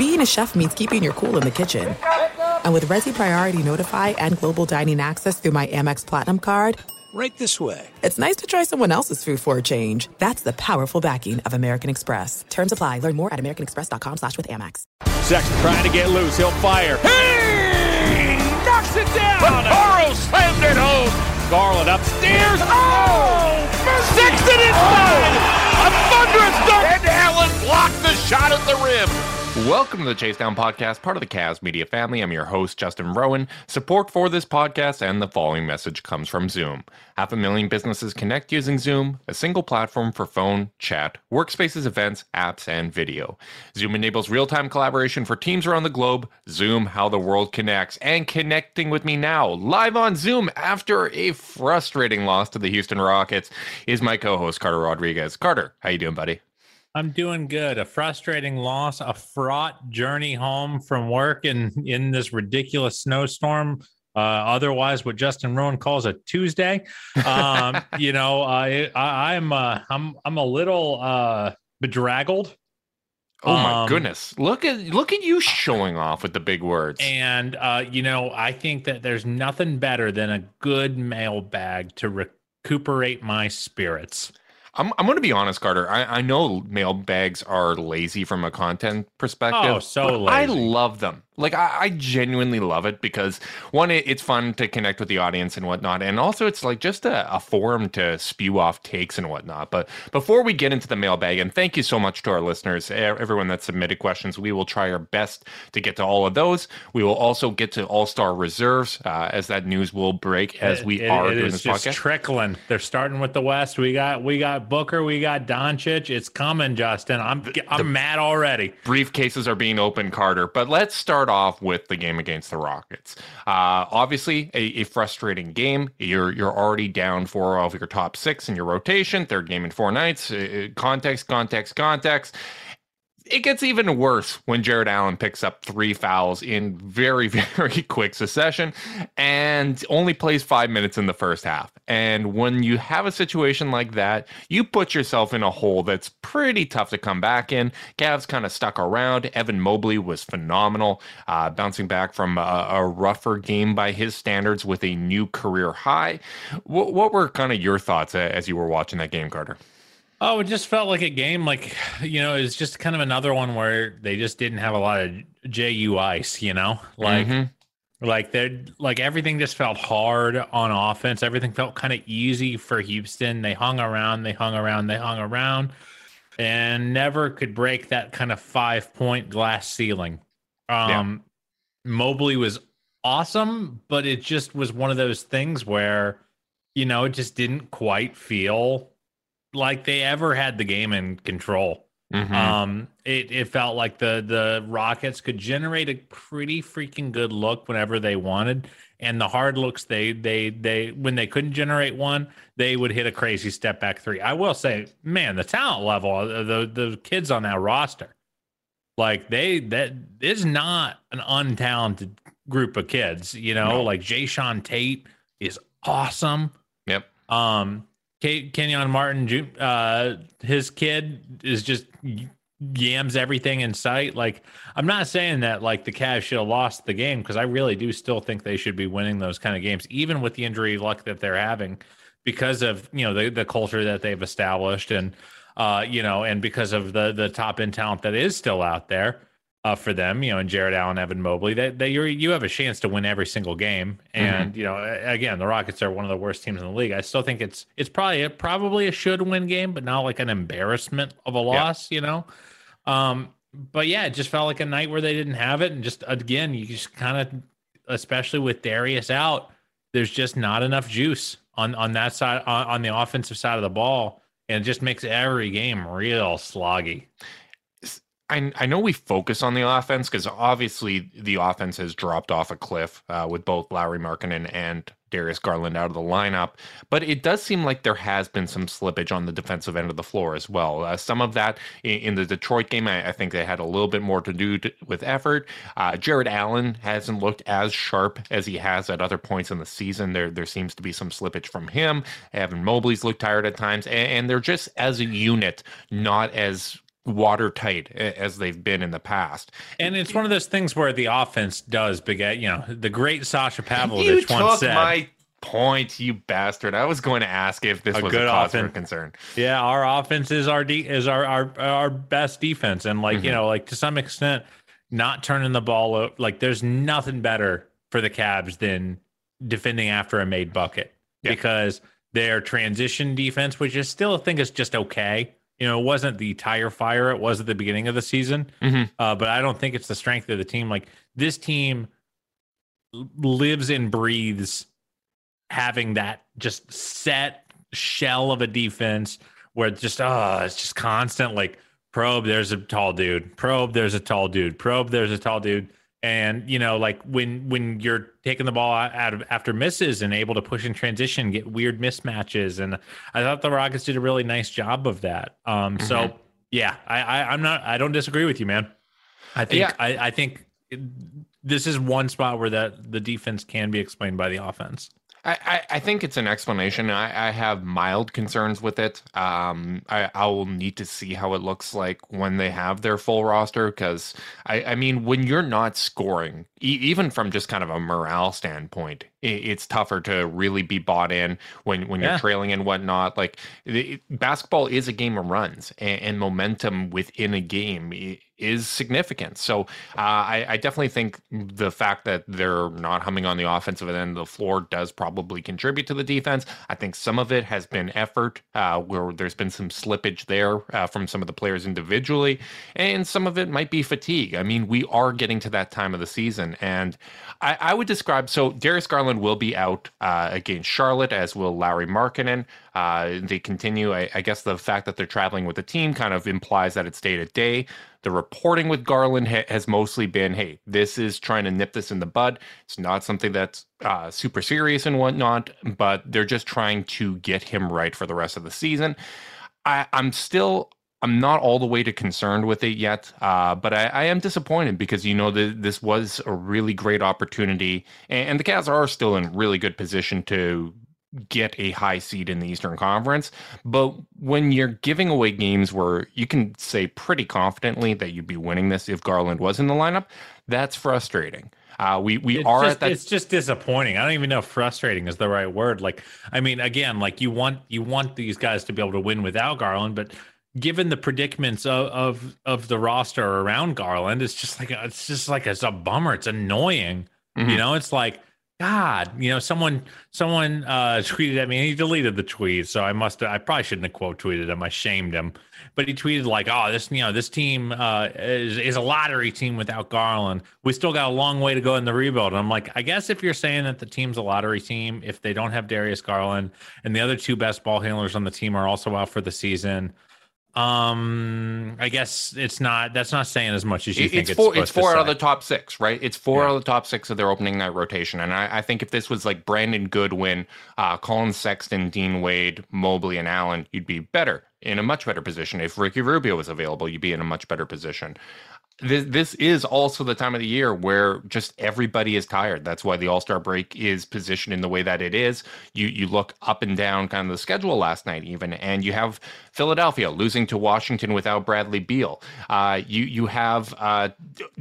being a chef means keeping your cool in the kitchen. And with Resy Priority Notify and Global Dining Access through my Amex Platinum card, right this way. It's nice to try someone else's food for a change. That's the powerful backing of American Express. Terms apply. Learn more at americanexpress.com slash with Amex. Sexton trying to get loose. He'll fire. Hey! Knocks it down! Burrow slammed it home. Garland upstairs. Oh! Sexton inside! Oh. A thunderous dunk! And Allen blocked the shot at the rim. Welcome to the Chase Down Podcast, part of the Cavs Media family. I'm your host, Justin Rowan. Support for this podcast and the following message comes from Zoom. Half a million businesses connect using Zoom, a single platform for phone, chat, workspaces, events, apps, and video. Zoom enables real time collaboration for teams around the globe. Zoom, how the world connects, and connecting with me now, live on Zoom after a frustrating loss to the Houston Rockets, is my co host, Carter Rodriguez. Carter, how you doing, buddy? I'm doing good. A frustrating loss, a fraught journey home from work in in this ridiculous snowstorm. Uh, otherwise, what Justin Rowan calls a Tuesday. Um, you know, I, I am uh, I'm I'm a little uh, bedraggled. Oh my um, goodness! Look at look at you showing off with the big words. And uh, you know, I think that there's nothing better than a good mailbag to recuperate my spirits. I'm, I'm going to be honest, Carter. I, I know mailbags are lazy from a content perspective. Oh, so lazy. I love them. Like I, I genuinely love it because one, it, it's fun to connect with the audience and whatnot, and also it's like just a, a forum to spew off takes and whatnot. But before we get into the mailbag, and thank you so much to our listeners, everyone that submitted questions, we will try our best to get to all of those. We will also get to All Star reserves uh, as that news will break as we it, are it doing this just podcast. Trickling. They're starting with the West. We got we got Booker. We got Doncic. It's coming, Justin. I'm I'm the mad already. Briefcases are being opened, Carter. But let's start off with the game against the Rockets. Uh, obviously, a, a, frustrating game. You're you're already down four of your top six in your rotation. Third game in four nights. Uh, context, context, context it gets even worse when Jarrett Allen picks up three fouls in very, very quick succession and only plays five minutes in the first half. And when you have a situation like that, you put yourself in a hole that's pretty tough to come back in. Cavs kind of stuck around. Evan Mobley was phenomenal, uh, bouncing back from a, a, rougher game by his standards with a new career high. W- what were kind of your thoughts as you were watching that game, Carter? Oh, it just felt like a game, like you know, it's just kind of another one where they just didn't have a lot of JU ice, you know, like. Mm-hmm. Like they're like everything just felt hard on offense. Everything felt kind of easy for Houston. They hung around, they hung around, they hung around, and never could break that kind of five point glass ceiling. Um, yeah. Mobley was awesome, but it just was one of those things where, you know, it just didn't quite feel like they ever had the game in control. Mm-hmm. Um, it, it felt like the the Rockets could generate a pretty freaking good look whenever they wanted, and the hard looks they they they when they couldn't generate one, they would hit a crazy step back three. I will say, man, the talent level the the kids on that roster, like they that is not an untalented group of kids. You know, no. like Jae'Sean Tate is awesome. Yep. Um, Kenyon Martin, uh, his kid is just yams everything in sight. Like, I'm not saying that like the Cavs should have lost the game because I really do still think they should be winning those kind of games, even with the injury luck that they're having, because of you know the the culture that they've established and uh, you know, and because of the the top end talent that is still out there uh, for them, you know, and Jarrett Allen, Evan Mobley, that, that you you have a chance to win every single game. Mm-hmm. And mm-hmm. you know, again, the Rockets are one of the worst teams in the league. I still think it's it's probably a, probably a should win game, but not like an embarrassment of a loss. Yeah. You know, um, but yeah, it just felt like a night where they didn't have it, and just again, you just kind of, especially with Darius out, there's just not enough juice on on that side on, on the offensive side of the ball, and it just makes every game real sloggy. I, I know we focus on the offense because obviously the offense has dropped off a cliff uh, with both Lauri Markkanen and Darius Garland out of the lineup, but it does seem like there has been some slippage on the defensive end of the floor as well. Uh, some of that in, in the Detroit game, I, I, think they had a little bit more to do to, with effort. Uh, Jarrett Allen hasn't looked as sharp as he has at other points in the season. There, there seems to be some slippage from him. Evan Mobley's looked tired at times, and, and they're just as a unit not as watertight as they've been in the past. And it's one of those things where the offense does beget, you know, the great Sasha Pavlovic you once said. My point, you bastard! I was going to ask if this a was a cause offense. for concern. Yeah, our offense is our de- is our our our best defense, and like mm-hmm. you know, like to some extent, not turning the ball out. Like there's nothing better for the Cavs than defending after a made bucket yeah. because their transition defense, which is still I think is just okay. You know, it wasn't the tire fire it was at the beginning of the season, mm-hmm. uh, but I don't think it's the strength of the team. Like this team lives and breathes having that just set shell of a defense where it's just oh, it's just constant like probe. There's a tall dude. Probe. There's a tall dude. Probe. There's a tall dude and you know like when when you're taking the ball out of after misses and able to push in transition get weird mismatches and i thought the rockets did a really nice job of that um mm-hmm. so yeah I, I i'm not i don't disagree with you man i think yeah. i i think this is one spot where that the defense can be explained by the offense I, I, think it's an explanation. I, I have mild concerns with it. Um, I, I will need to see how it looks like when they have their full roster. Because I, I mean, when you're not scoring, e- even from just kind of a morale standpoint, it, it's tougher to really be bought in when when yeah. you're trailing and whatnot. Like it, basketball is a game of runs, and, and momentum within a game is significant. So uh, I, I, definitely think the fact that they're not humming on the offensive end of the floor does probably contribute to the defense. I think some of it has been effort, uh, where there's been some slippage there uh, from some of the players individually, and some of it might be fatigue. I mean, we are getting to that time of the season, and I, I would describe so Darius Garland will be out uh, against Charlotte, as will Lauri Markkanen. Uh, they continue. I, I, guess the fact that they're traveling with the team kind of implies that it's day to day. The reporting with Garland ha- has mostly been, hey, this is trying to nip this in the bud. It's not something that's uh, super serious and whatnot, but they're just trying to get him right for the rest of the season. I, I'm still I'm not all the way to concerned with it yet, uh, but I, I, am disappointed because you know the, this was a really great opportunity, and, and, the Cavs are still in really good position to get a high seed in the Eastern Conference. But when you're giving away games where you can say pretty confidently that you'd be winning this if Garland was in the lineup, that's frustrating. Uh, we we it's are just, at that. It's just disappointing. I don't even know if frustrating is the right word. Like, I mean, again, like you want you want these guys to be able to win without Garland, but given the predicaments of of, of the roster around Garland, it's just like a, it's just like it's a bummer. It's annoying. Mm-hmm. You know, it's like God, you know, someone someone uh, tweeted at me and he deleted the tweet. So I must I probably shouldn't have quote tweeted him. I shamed him. But he tweeted like, "Oh, this you know this team uh, is is a lottery team without Garland. We still got a long way to go in the rebuild." And I'm like, I guess if you're saying that the team's a lottery team, if they don't have Darius Garland and the other two best ball handlers on the team are also out for the season, um, I guess it's not. That's not saying as much as you it's think. It's four. It's four out of the top six, right? It's four yeah. out of the top six of their opening night rotation, and I, I think if this was like Brandon Goodwin, uh, Collin Sexton, Dean Wade, Mobley, and Allen, you'd be better in a much better position. If Ricky Rubio was available, you'd be in a much better position this this is also the time of the year where just everybody is tired. That's why the All Star break is positioned in the way that it is. You you look up and down kind of the schedule last night even, and you have Philadelphia losing to Washington without Bradley Beal. Uh, you you have uh,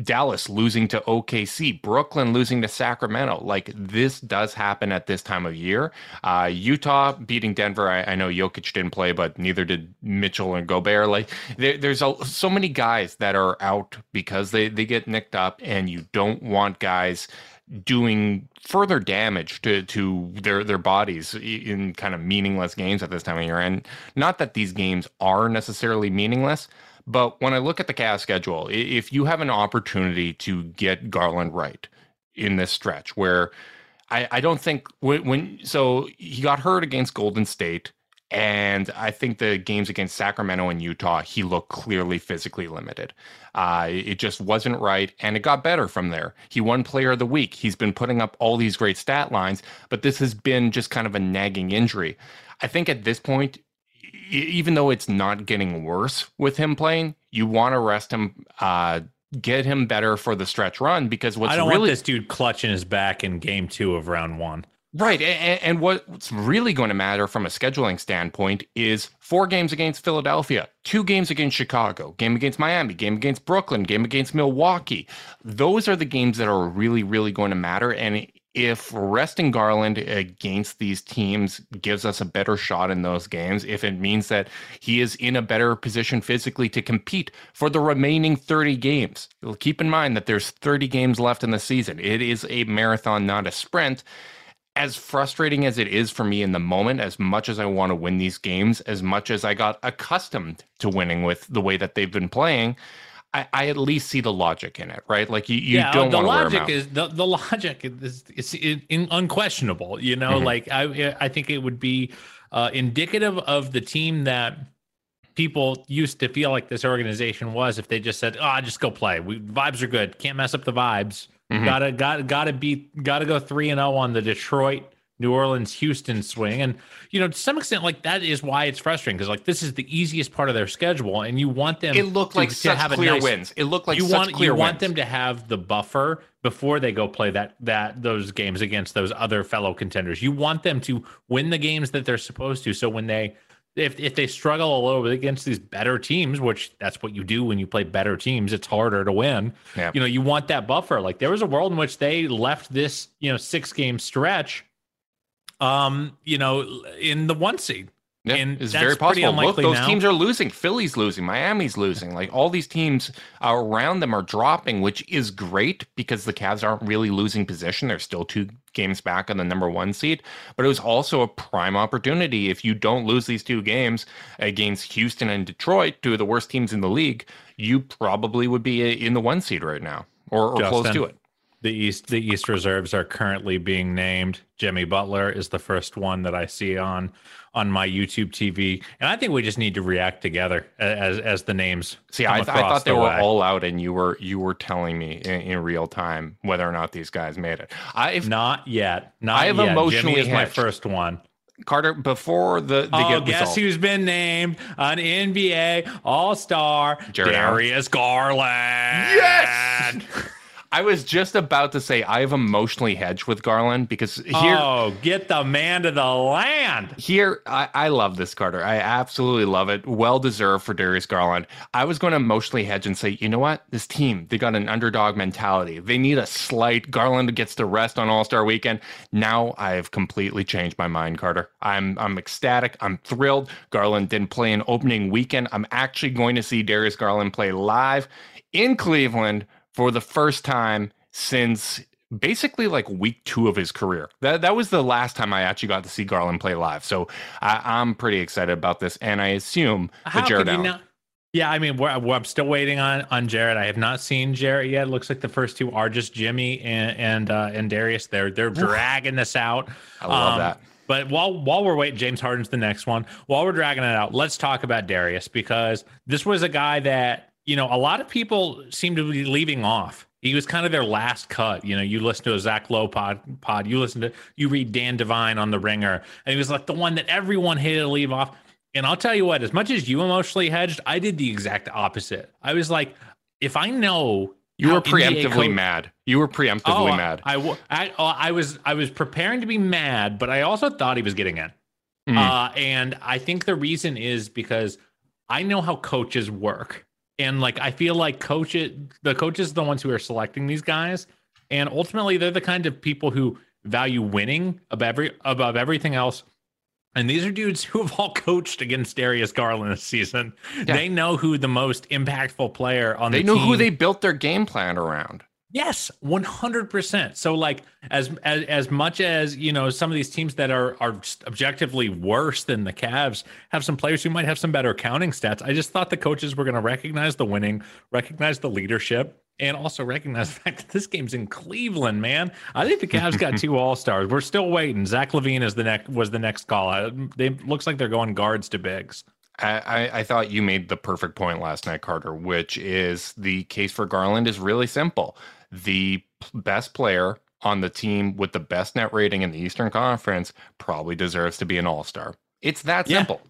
Dallas losing to OKC, Brooklyn losing to Sacramento. Like this does happen at this time of year. Uh, Utah beating Denver. I, I, know Jokic didn't play, but neither did Mitchell and Gobert. Like there, there's a, so many guys that are out because they, they get nicked up, and you don't want guys doing further damage to to their their bodies in kind of meaningless games at this time of year. And not that these games are necessarily meaningless, but when I look at the Cavs schedule, if you have an opportunity to get Garland right in this stretch, where I, I don't think when, when so he got hurt against Golden State. And I think the games against Sacramento and Utah, he looked clearly physically limited. Uh, it just wasn't right, and it got better from there. He won Player of the Week. He's been putting up all these great stat lines, but this has been just kind of a nagging injury. I think at this point, even though it's not getting worse with him playing, you want to rest him. Uh, get him better for the stretch run because what's I don't really want this dude clutching his back in game two of round one. Right. And, and, what's really going to matter from a scheduling standpoint is four games against Philadelphia, two games against Chicago, game against Miami, game against Brooklyn, game against Milwaukee. Those are the games that are really, really going to matter. And if resting Garland against these teams gives us a better shot in those games, if it means that he is in a better position physically to compete for the remaining 30 games, keep in mind that there's 30 games left in the season. It is a marathon, not a sprint as frustrating as it is for me in the moment, as much as I want to win these games, as much as I got accustomed to winning with the way that they've been playing, I, I at least see the logic in it, right? Like you, you yeah, don't the want to logic is the, the logic is it's in, unquestionable. You know, mm-hmm. like I I think it would be uh, indicative of the team that people used to feel like this organization was if they just said, "Oh, just go play. We vibes are good. Can't mess up the vibes." Mm-hmm. Gotta got gotta beat gotta go three and zero oh on the Detroit, New Orleans, Houston swing, and you know to some extent like that is why it's frustrating because like this is the easiest part of their schedule, and you want them. It looked like to such have clear nice, wins. It looked like you want you wins. want them to have the buffer before they go play that that those games against those other fellow contenders. You want them to win the games that they're supposed to, so when they if if they struggle a little bit against these better teams, which that's what you do when you play better teams, it's harder to win. Yep. You know, you want that buffer. Like there was a world in which they left this, you know, six game stretch, um, you know, in the one seed. Yeah, and it's very possible. Look, those now. teams are losing. Philly's losing. Miami's losing. Like all these teams around them are dropping, which is great because the Cavs aren't really losing position. They're still two games back on the number one seed. But it was also a prime opportunity. If you don't lose these two games against Houston and Detroit, two of the worst teams in the league, you probably would be in the one seed right now or, or close to it. The East the East reserves are currently being named. Jimmy Butler is the first one that I see on on my YouTube TV, and I think we just need to react together as as the names. See, I, I, thought they the were way. all out, and you were you were telling me in, in, real time whether or not these guys made it. I've not yet. Not I have yet. emotionally Jimmy is my first one. Carter, before the, the oh, guess result. who's been named an NBA All Star? Darius Garland. Yes. I was just about to say I have emotionally hedged with Garland because here. Oh, get the man to the land. Here, I, I love this Carter. I absolutely love it. Well deserved for Darius Garland. I was going to emotionally hedge and say, you know what? This team, they got an underdog mentality. They need a slight. Garland gets to rest on All Star Weekend. Now I have completely changed my mind, Carter. I'm I'm ecstatic. I'm thrilled. Garland didn't play an opening weekend. I'm actually going to see Darius Garland play live in Cleveland for the first time since basically like week two of his career. That that was the last time I actually got to see Garland play live. So I, am pretty excited about this, and I assume How the Jarrett Allen. Not- yeah, I mean, we're, we're, I'm still waiting on on Jarrett. I have not seen Jarrett yet. It looks like the first two are just Jimmy and and uh, and Darius. They're they're dragging this out. I love um, that. But while while we're waiting, James Harden's the next one. While we're dragging it out, let's talk about Darius because this was a guy that you know a lot of people seem to be leaving off he was kind of their last cut. You know, you listen to a Zach Lowe pod, pod, you listen to, you read Dan Devine on The Ringer, and he was like the one that everyone hated to leave off. And I'll tell you what, as much as you emotionally hedged, I did the exact opposite. I was like, if I know you were preemptively mad. You were preemptively oh, mad. I, I, I, uh, I, was I was preparing to be mad, but I also thought he was getting in. Mm-hmm. Uh, and I think the reason is because I know how coaches work. And like I feel like coach it, the coaches are the ones who are selecting these guys. And ultimately they're the kind of people who value winning above every above everything else. And these are dudes who have all coached against Darius Garland this season. Yeah. They know who the most impactful player on the they the know who they built their game plan around. Yes, one hundred percent. So, like, as as as much as you know, some of these teams that are are objectively worse than the Cavs have some players who might have some better counting stats. I just thought the coaches were going to recognize the winning, recognize the leadership, and also recognize the fact that this game's in Cleveland. Man, I think the Cavs got two All Stars. We're still waiting. Zach LaVine is the next was the next call. Uh, they looks like they're going guards to bigs. I, I, thought you made the perfect point last night, Carter, which is the case for Garland is really simple the best player on the team with the best net rating in the Eastern Conference probably deserves to be an all star. It's that simple.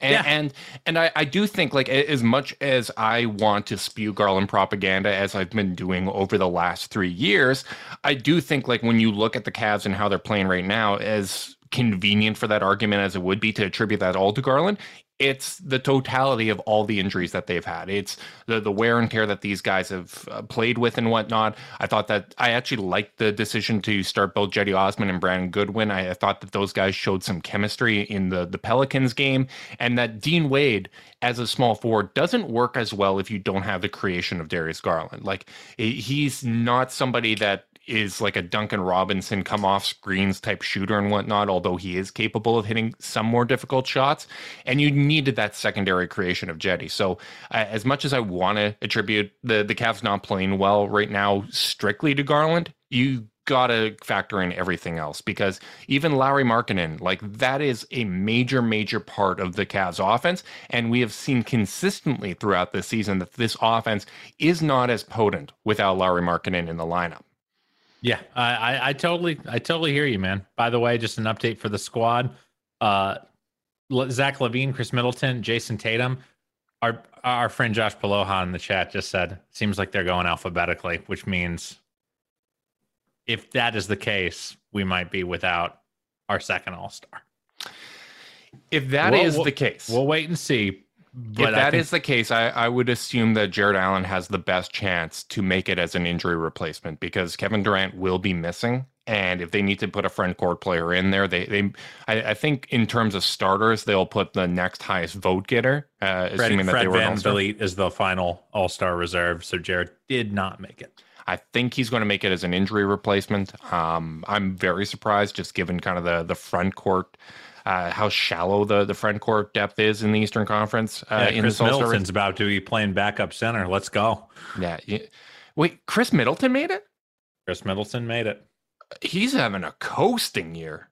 And yeah. and, and I, I do think like as much as I want to spew Garland propaganda as I've been doing over the last three years, I do think like when you look at the Cavs and how they're playing right now, as convenient for that argument as it would be to attribute that all to Garland, it's the totality of all the injuries that they've had. It's the the wear and tear that these guys have uh, played with and whatnot. I thought that I actually liked the decision to start both Cedi Osman and Brandon Goodwin. I, I, thought that those guys showed some chemistry in the the Pelicans game, and that Dean Wade as a small forward doesn't work as well if you don't have the creation of Darius Garland. Like he's not somebody that is like a Duncan Robinson come off screens type shooter and whatnot, although he is capable of hitting some more difficult shots. And you needed that secondary creation of Cedi. So, uh, as much as I want to attribute the, the Cavs not playing well right now strictly to Garland, you got to factor in everything else because even Lauri Markkanen, like that is a major, major part of the Cavs offense. And we have seen consistently throughout the season that this offense is not as potent without Larry Markkanen in the lineup. Yeah, I, I, I totally, I totally hear you, man. By the way, just an update for the squad: uh, Zach LaVine, Khris Middleton, Jayson Tatum. Our our friend Josh Paloha in the chat just said seems like they're going alphabetically, which means if that is the case, we might be without our second All Star. If that is the case, we'll wait and see. But if that think... is the case, I, I would assume that Jarrett Allen has the best chance to make it as an injury replacement because Kevin Durant will be missing. And if they need to put a front court player in there, they they I, I think in terms of starters, they'll put the next highest vote getter, uh, Fred, assuming that Fred they were VanVleet is the final All Star reserve. So Jarrett did not make it. I think he's going to make it as an injury replacement. Um, I'm very surprised, just given kind of the the front court uh, how shallow the the front court depth is in the Eastern Conference. Uh, yeah, Khris Middleton's about to be playing backup center. Let's go. Yeah. Wait, Khris Middleton made it. Khris Middleton made it. He's having a coasting year.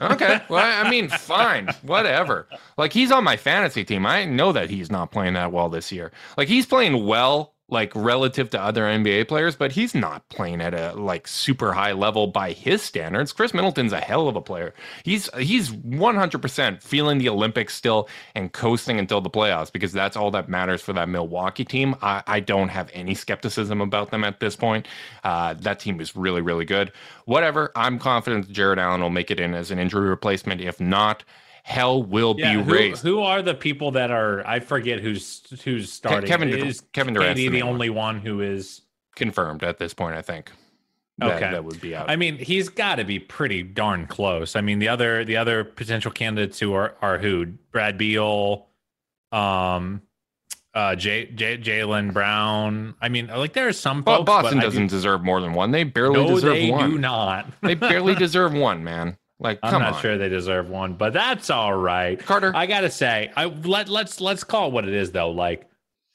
Okay. well, I mean, fine, whatever. Like he's on my fantasy team. I know that he's not playing that well this year. Like he's playing well like relative to other NBA players, but he's not playing at a like super high level by his standards. Khris Middleton's a hell of a player. He's he's 100% feeling the Olympics still and coasting until the playoffs because that's all that matters for that Milwaukee team. I, I don't have any skepticism about them at this point. Uh, that team is really really good. Whatever, I'm confident Jarrett Allen will make it in as an injury replacement. If not, hell will yeah, be who, raised. Who are the people that are? I forget who's who's starting. Kevin is Kevin Durant the, the only one who is confirmed at this point. I think. That, okay, that would be out. I mean, he's got to be pretty darn close. I mean, the other the other potential candidates who are are who? Brad Beal, um, uh, J, J, Jaylen Brown. I mean, like there are some folks, well, Boston doesn't do, deserve more than one. They barely no, deserve they one. Do not. they barely deserve one, man. Like, I'm not on. sure they deserve one, but that's all right. Carter, I gotta say, I let let's let's call it what it is though. Like,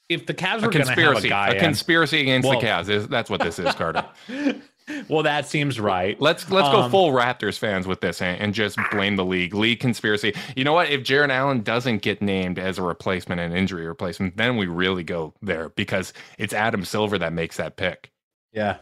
if the Cavs were going to have a guy, a conspiracy against well, the Cavs is that's what this is, Carter. well, that seems right. Let's let's um, go full Raptors fans with this and, and, just blame the league, league conspiracy. You know what? If Jarrett Allen doesn't get named as a replacement and injury replacement, then we really go there because it's Adam Silver that makes that pick. Yeah,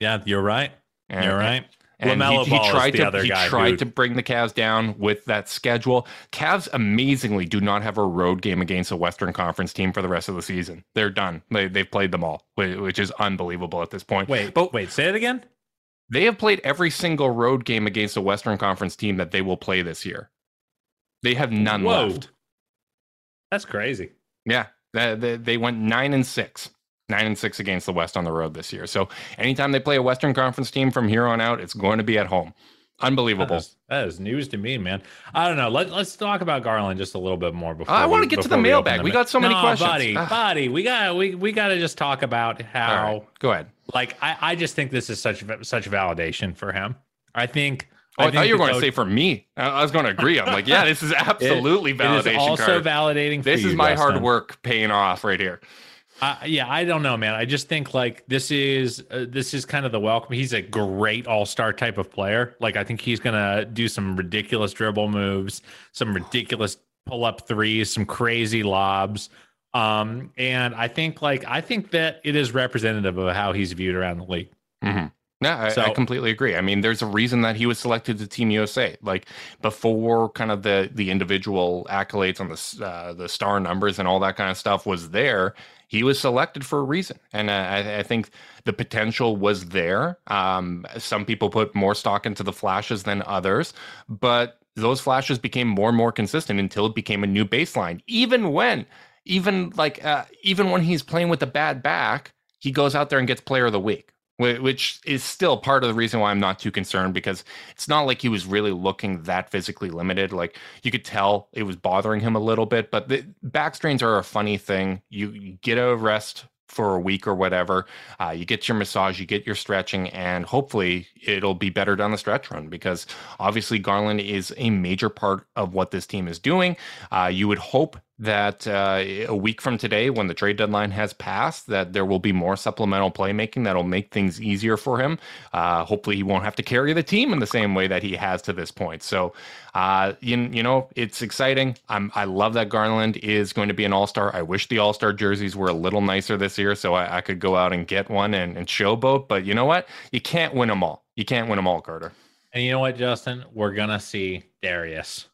yeah, you're right. And, you're right. And LaMelo he, he tried to he tried who... to bring the Cavs down with that schedule. Cavs amazingly do not have a road game against a Western Conference team for the rest of the season. They're done. They they've played them all, which is unbelievable at this point. Wait, but wait, say it again. They have played every single road game against a Western Conference team that they will play this year. They have none Whoa. left. That's crazy. Yeah, they, they went nine and six nine and six against the West on the road this year. So anytime they play a Western Conference team from here on out, it's going to be at home. Unbelievable. That is, that is news to me, man. I don't know. Let, let's talk about Garland just a little bit more before. I want to get to the mailbag. We, we got so many no, questions, buddy. Uh, buddy, we got we we got to just talk about how. Right, go ahead. Like I, I just think this is such such validation for him. I think Oh, I, I thought you were going coach... to say for me. I was going to agree. I'm like, yeah, this is absolutely it, validation. It is also validating. this is my hard work paying off right here. Uh, yeah, I don't know, man. I just think like this is uh, this is kind of the welcome. He's a great all star type of player. Like I think he's gonna do some ridiculous dribble moves, some ridiculous pull up threes, some crazy lobs. Um, and I think like I think that it is representative of how he's viewed around the league. Mm-hmm. No, I, so, I, completely agree. I mean, there's a reason that he was selected to Team USA. Like before, kind of the the individual accolades on the uh, the star numbers and all that kind of stuff was there. He was selected for a reason, and uh, I, I, think the potential was there. Um, some people put more stock into the flashes than others, but those flashes became more and more consistent until it became a new baseline. Even when, even like, uh, even when he's playing with a bad back, he goes out there and gets Player of the Week which is still part of the reason why I'm not too concerned because it's not like he was really looking that physically limited. Like you could tell it was bothering him a little bit, but the back strains are a funny thing. You, get a rest for a week or whatever. Uh, you get your massage, you get your stretching, and hopefully it'll be better down the stretch run because obviously Garland is a major part of what this team is doing. Uh, you would hope that uh, a week from today, when the trade deadline has passed, that there will be more supplemental playmaking that'll make things easier for him. Uh, hopefully, he won't have to carry the team in the same way that he has to this point. So, uh, you, you know, it's exciting. I'm, I love that Garland is going to be an All Star. I wish the All Star jerseys were a little nicer this year, so I, I could go out and get one and, and showboat. But you know what? You can't win them all. You can't win them all, Carter. And you know what, Justin? We're gonna see Darius.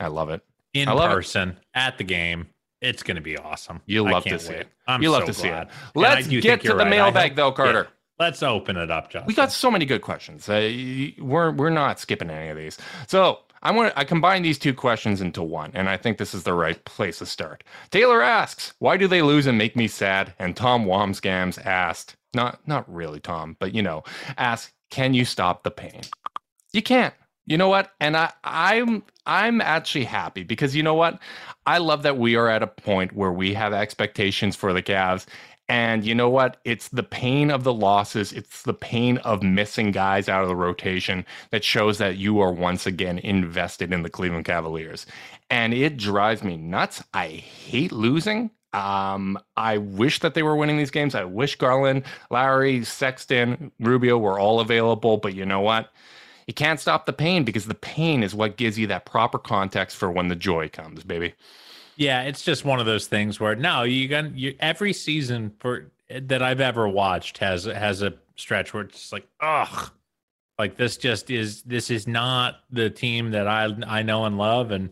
I love it in person it. at the game. It's going to be awesome. You love to see wait. it. I'm you love so to glad. see it. Let's get to the right. mailbag, though, Carter. Yeah. Let's open it up, Justin. We got so many good questions. Uh, we're we're not skipping any of these. So I want I combine these two questions into one, and I think this is the right place to start. Taylor asks, "Why do they lose and make me sad?" And Tom Wamsgams asked, not not really Tom, but you know, ask, "Can you stop the pain?" You can't. You know what? And I, I'm I'm actually happy because you know what? I love that we are at a point where we have expectations for the Cavs. And you know what? It's the pain of the losses. It's the pain of missing guys out of the rotation that shows that you are once again invested in the Cleveland Cavaliers. And it drives me nuts. I hate losing. Um, I wish that they were winning these games. I wish Garland, Lauri, Sexton, Rubio were all available. But you know what? You can't stop the pain because the pain is what gives you that proper context for when the joy comes, baby. Yeah, it's just one of those things where no, you got you every season for that I've ever watched has has a stretch where it's just like ugh, like this just is this is not the team that I I know and love and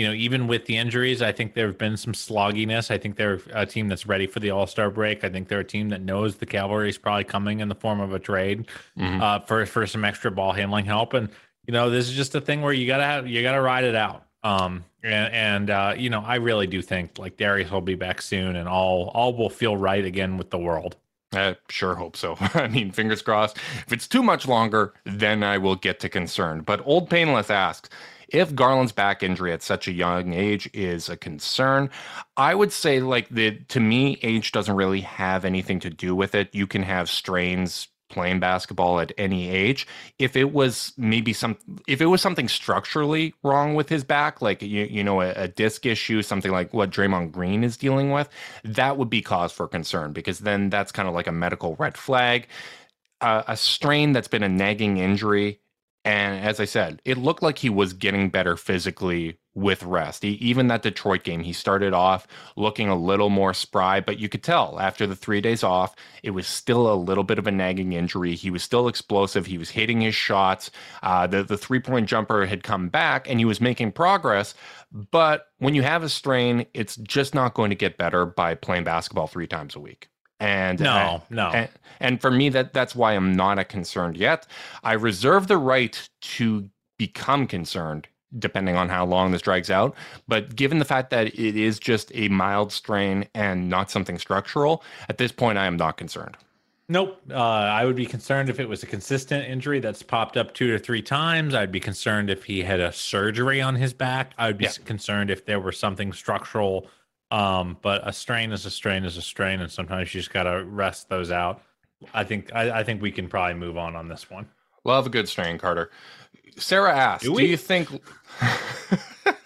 you know, even with the injuries, I think there have been some slogginess. I think they're a team that's ready for the All Star break. I think they're a team that knows the Cavalry is probably coming in the form of a trade mm-hmm. uh, for for some extra ball handling help. And you know, this is just a thing where you gotta have you gotta ride it out. Um, and, and uh, you know, I really do think like Darius will be back soon, and all all will feel right again with the world. I sure hope so. I mean, fingers crossed. If it's too much longer, then I will get to concern. But Old Painless asks if Garland's back injury at such a young age is a concern, I would say like the to me age doesn't really have anything to do with it. You can have strains playing basketball at any age if it was maybe some if it was something structurally wrong with his back like you, you know a, a disc issue something like what Draymond Green is dealing with that would be cause for concern because then that's kind of like a medical red flag uh, a strain that's been a nagging injury and as I said, it looked like he was getting better physically with rest. He, even that Detroit game, he started off looking a little more spry, but you could tell after the three days off, it was still a little bit of a nagging injury. He was still explosive. He was hitting his shots. Uh, the the three point jumper had come back, and he was making progress. But when you have a strain, it's just not going to get better by playing basketball three times a week. And no, uh, no. And, and for me, that that's why I'm not a concerned yet. I reserve the right to become concerned depending on how long this drags out. But given the fact that it is just a mild strain and not something structural, at this point, I am not concerned. Nope. Uh, I would be concerned if it was a consistent injury that's popped up two to three times. I'd be concerned if he had a surgery on his back. I would be yeah. concerned if there were something structural um, but a strain is a strain is a strain, and sometimes you just gotta rest those out. I think I, I think we can probably move on on this one. Love a good strain, Carter. Sarah asked, "Do, do you think?"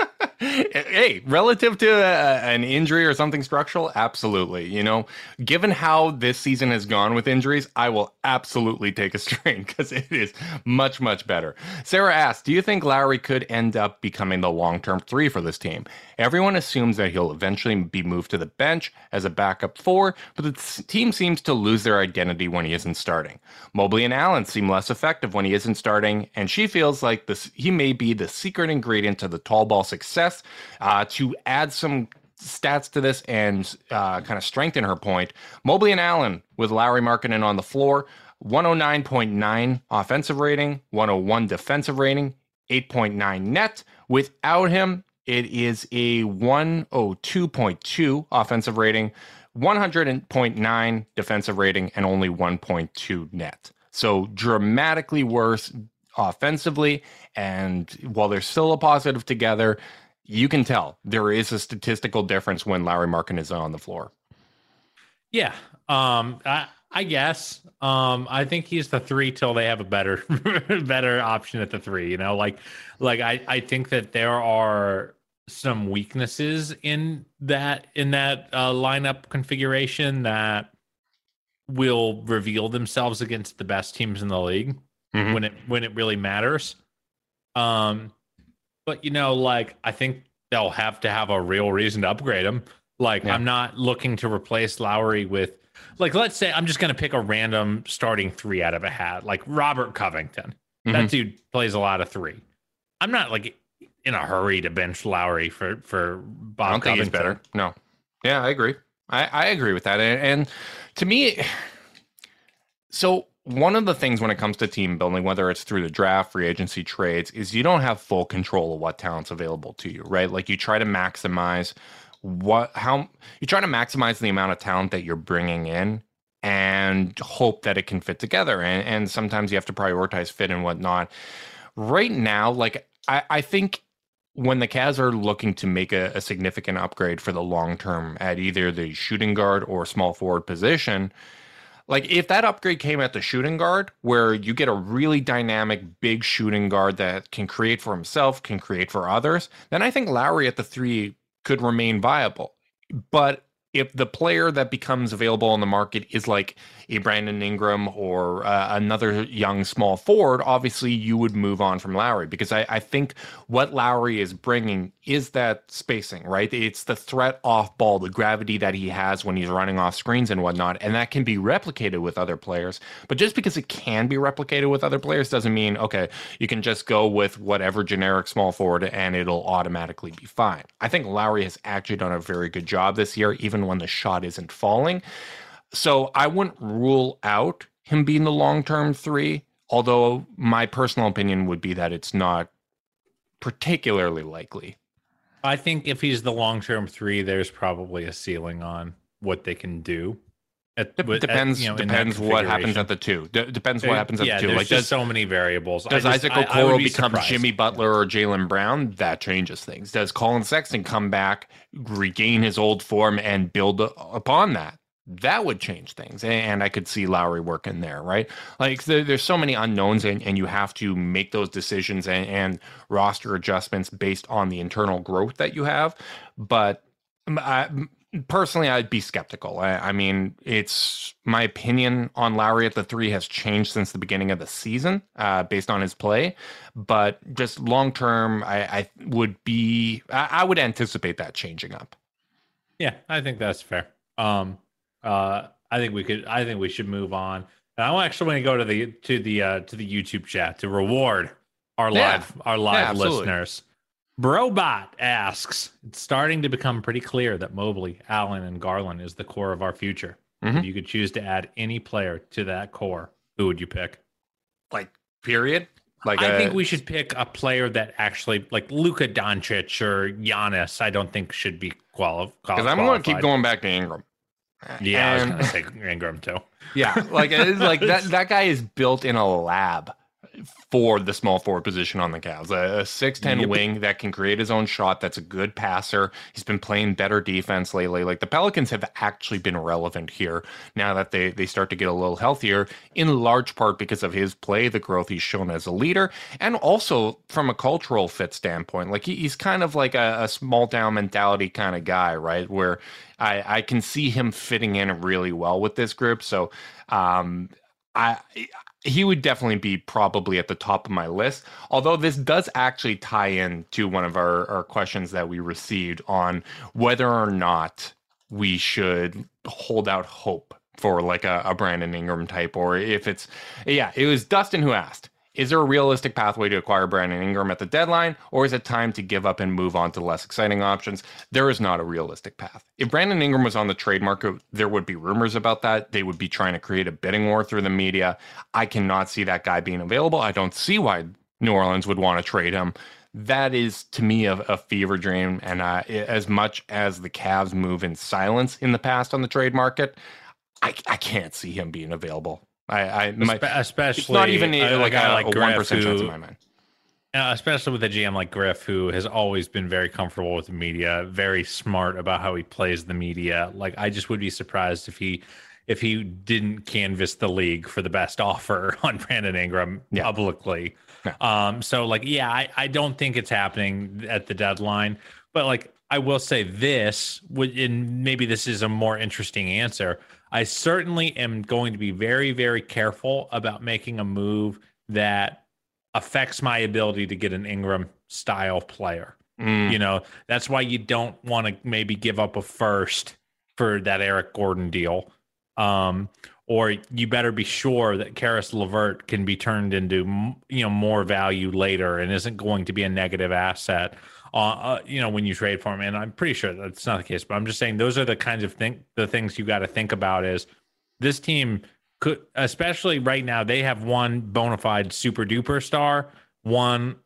hey, relative to an injury or something structural, absolutely. You know, given how this season has gone with injuries, I will absolutely take a strain because it is much, much better. Sarah asked, Do you think Lauri could end up becoming the long term three for this team? Everyone assumes that he'll eventually be moved to the bench as a backup four, but the team seems to lose their identity when he isn't starting. Mobley and Allen seem less effective when he isn't starting, and she feels like this he may be the secret ingredient to the tall ball success. Uh, to add some stats to this and uh, kind of strengthen her point, Mobley and Allen with Lauri Markkanen on the floor, 109.9 offensive rating, 101 defensive rating, 8.9 net. Without him, it is a 102.2 offensive rating, 100.9 defensive rating, and only 1.2 net. So dramatically worse offensively. And while they're still a positive together, you can tell there is a statistical difference when Larry Markkanen is on the floor. Yeah. Um, I, I guess. Um, I think he's the three till they have a better better option at the three. You know, like like I, I think that there are some weaknesses in that in that uh, lineup configuration that will reveal themselves against the best teams in the league mm-hmm. when it when it really matters. Um, but you know, like I think they'll have to have a real reason to upgrade him. Like yeah. I'm not looking to replace Lauri with like let's say I'm just gonna pick a random starting three out of a hat, like Robert Covington. Mm-hmm. That dude plays a lot of three. I'm not like in a hurry to bench Lauri for for Bob. I don't Covington. think he's better. No. Yeah, I agree. I, I agree with that. And, and to me, so one of the things when it comes to team building, whether it's through the draft, free agency trades, is you don't have full control of what talent's available to you, right? Like you try to maximize what, how you try to maximize the amount of talent that you're bringing in and hope that it can fit together. And, and sometimes you have to prioritize fit and whatnot. Right now, like I, I think when the Cavs are looking to make a, a significant upgrade for the long term at either the shooting guard or small forward position, like if that upgrade came at the shooting guard, where you get a really dynamic big shooting guard that can create for himself, can create for others, then I think Lauri at the three could remain viable. But if the player that becomes available on the market is like a Brandon Ingram or uh, another young small forward, obviously you would move on from Lauri because I, I, think what Lauri is bringing is that spacing, right? It's the threat off ball, the gravity that he has when he's running off screens and whatnot, and that can be replicated with other players. But just because it can be replicated with other players doesn't mean okay, you can just go with whatever generic small forward and it'll automatically be fine. I think Lauri has actually done a very good job this year, even when the shot isn't falling. So I wouldn't rule out him being the long term three, although my personal opinion would be that it's not particularly likely. I think if he's the long term three, there's probably a ceiling on what they can do. At, depends. At, you know, depends what happens at the two. D- depends what happens at yeah, the two. There's like, does, so many variables. Does just, Isaac Okoro be become surprised. Jimmy Butler or Jaylen Brown? That changes things. Does Collin Sexton come back, regain his old form, and build upon that? that would change things and i could see Lauri working there right like there, there's so many unknowns and, and you have to make those decisions and, and roster adjustments based on the internal growth that you have but um, I, personally i'd be skeptical I, I, mean it's my opinion on Lauri at the three has changed since the beginning of the season uh, based on his play but just long term I, I, would be I, I would anticipate that changing up yeah i think that's fair um uh, I think we could. I think we should move on. And I actually want to go to the to the uh, to the YouTube chat to reward our yeah. live our live yeah, listeners. Brobot asks, it's starting to become pretty clear that Mobley, Allen, and Garland is the core of our future. Mm-hmm. If you could choose to add any player to that core, who would you pick? Like, period? Like I a... think we should pick a player that actually, like Luka Doncic or Giannis, I don't think should be qualified. Because I'm going to keep going back to Ingram. Yeah, and, I was gonna say Ingram too. Yeah, like it is like that. That guy is built in a lab, for the small forward position on the Cavs. A, a 6'10 yep. wing that can create his own shot, that's a good passer. He's been playing better defense lately. Like the Pelicans have actually been relevant here now that they, they start to get a little healthier, in large part because of his play, the growth he's shown as a leader, and also from a cultural fit standpoint. Like he, he's kind of like a, a small town mentality kind of guy, right? Where I, I can see him fitting in really well with this group. So um, I he would definitely be probably at the top of my list. Although this does actually tie in to one of our, our questions that we received on whether or not we should hold out hope for like a, a Brandon Ingram type, or if it's yeah, it was Dustin who asked is there a realistic pathway to acquire Brandon Ingram at the deadline, or is it time to give up and move on to less exciting options? There is not a realistic path. If Brandon Ingram was on the trade market, there would be rumors about that. They would be trying to create a bidding war through the media. I cannot see that guy being available. I don't see why New Orleans would want to trade him. That is to me a, a fever dream. And uh, as much as the Cavs move in silence in the past on the trade market, I, I can't see him being available I, I my, especially not even a, like a, like one percent chance in my mind. Especially with a GM like Griff, who has always been very comfortable with the media, very smart about how he plays the media. Like, I just would be surprised if he if he didn't canvass the league for the best offer on Brandon Ingram yeah. publicly. Yeah. Um, so like, yeah, I, I don't think it's happening at the deadline, but like, I will say this, would and maybe this is a more interesting answer. I certainly am going to be very, very careful about making a move that affects my ability to get an Ingram style player. Mm. You know, that's why you don't want to maybe give up a first for that Eric Gordon deal. Um, or you better be sure that Caris LeVert can be turned into you know more value later and isn't going to be a negative asset uh, uh, you know, when you trade for him. And I'm pretty sure that's not the case, but I'm just saying those are the kinds of think the things you got to think about is this team could, especially right now, they have one bona fide super duper star, one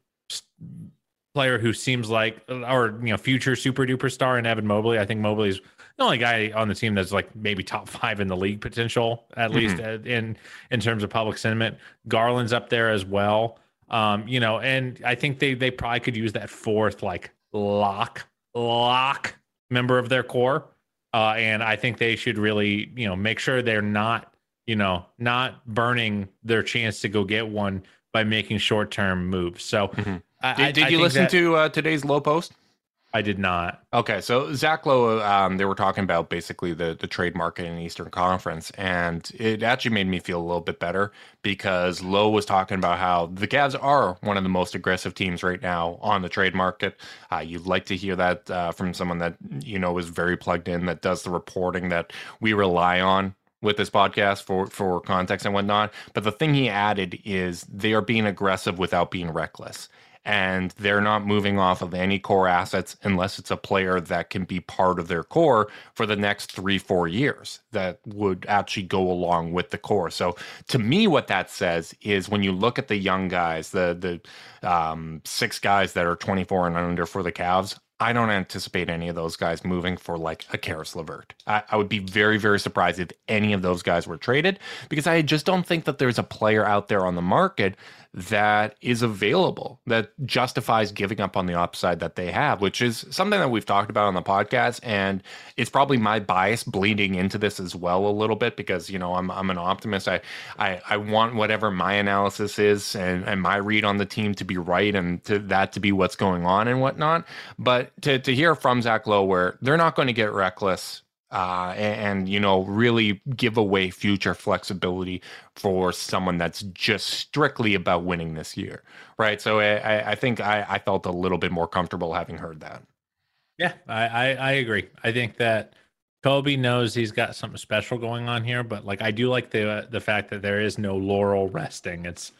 player who seems like, or you know, future super duper star in Evan Mobley. I think Mobley's the only guy on the team that's like maybe top five in the league potential, at mm-hmm. least uh, in in terms of public sentiment. Garland's up there as well. Um, you know, and I think they they probably could use that fourth like lock lock member of their core. Uh, and I think they should really, you know, make sure they're not, you know, not burning their chance to go get one by making short term moves. So, mm-hmm. I, did, did I you listen that, to uh, today's Lowe Post? I did not. Okay, so Zach Lowe, um, they were talking about basically the the trade market in Eastern Conference, and it actually made me feel a little bit better because Lowe was talking about how the Cavs are one of the most aggressive teams right now on the trade market. Uh, you'd like to hear that uh, from someone that you know is very plugged in, that does the reporting that we rely on with this podcast for for context and whatnot. But the thing he added is they are being aggressive without being reckless and they're not moving off of any core assets unless it's a player that can be part of their core for the next three, four years that would actually go along with the core. So to me, what that says is when you look at the young guys, the the um, six guys that are 24 and under for the Cavs, I don't anticipate any of those guys moving for like a Caris LeVert. I, I, would be very, very surprised if any of those guys were traded because I just don't think that there's a player out there on the market that is available that justifies giving up on the upside that they have, which is something that we've talked about on the podcast. And it's probably my bias bleeding into this as well a little bit because, you know, I'm, I'm an optimist. I, I, I want whatever my analysis is and, and my read on the team to be right and to that to be what's going on and whatnot. But to, to hear from Zach Lowe where they're not going to get reckless uh, and, and, you know really give away future flexibility for someone that's just strictly about winning this year, right? So I, I think I, I felt a little bit more comfortable having heard that. Yeah, I, I, I agree. I think that Koby knows he's got something special going on here, but like I do like the the fact that there is no laurel resting. It's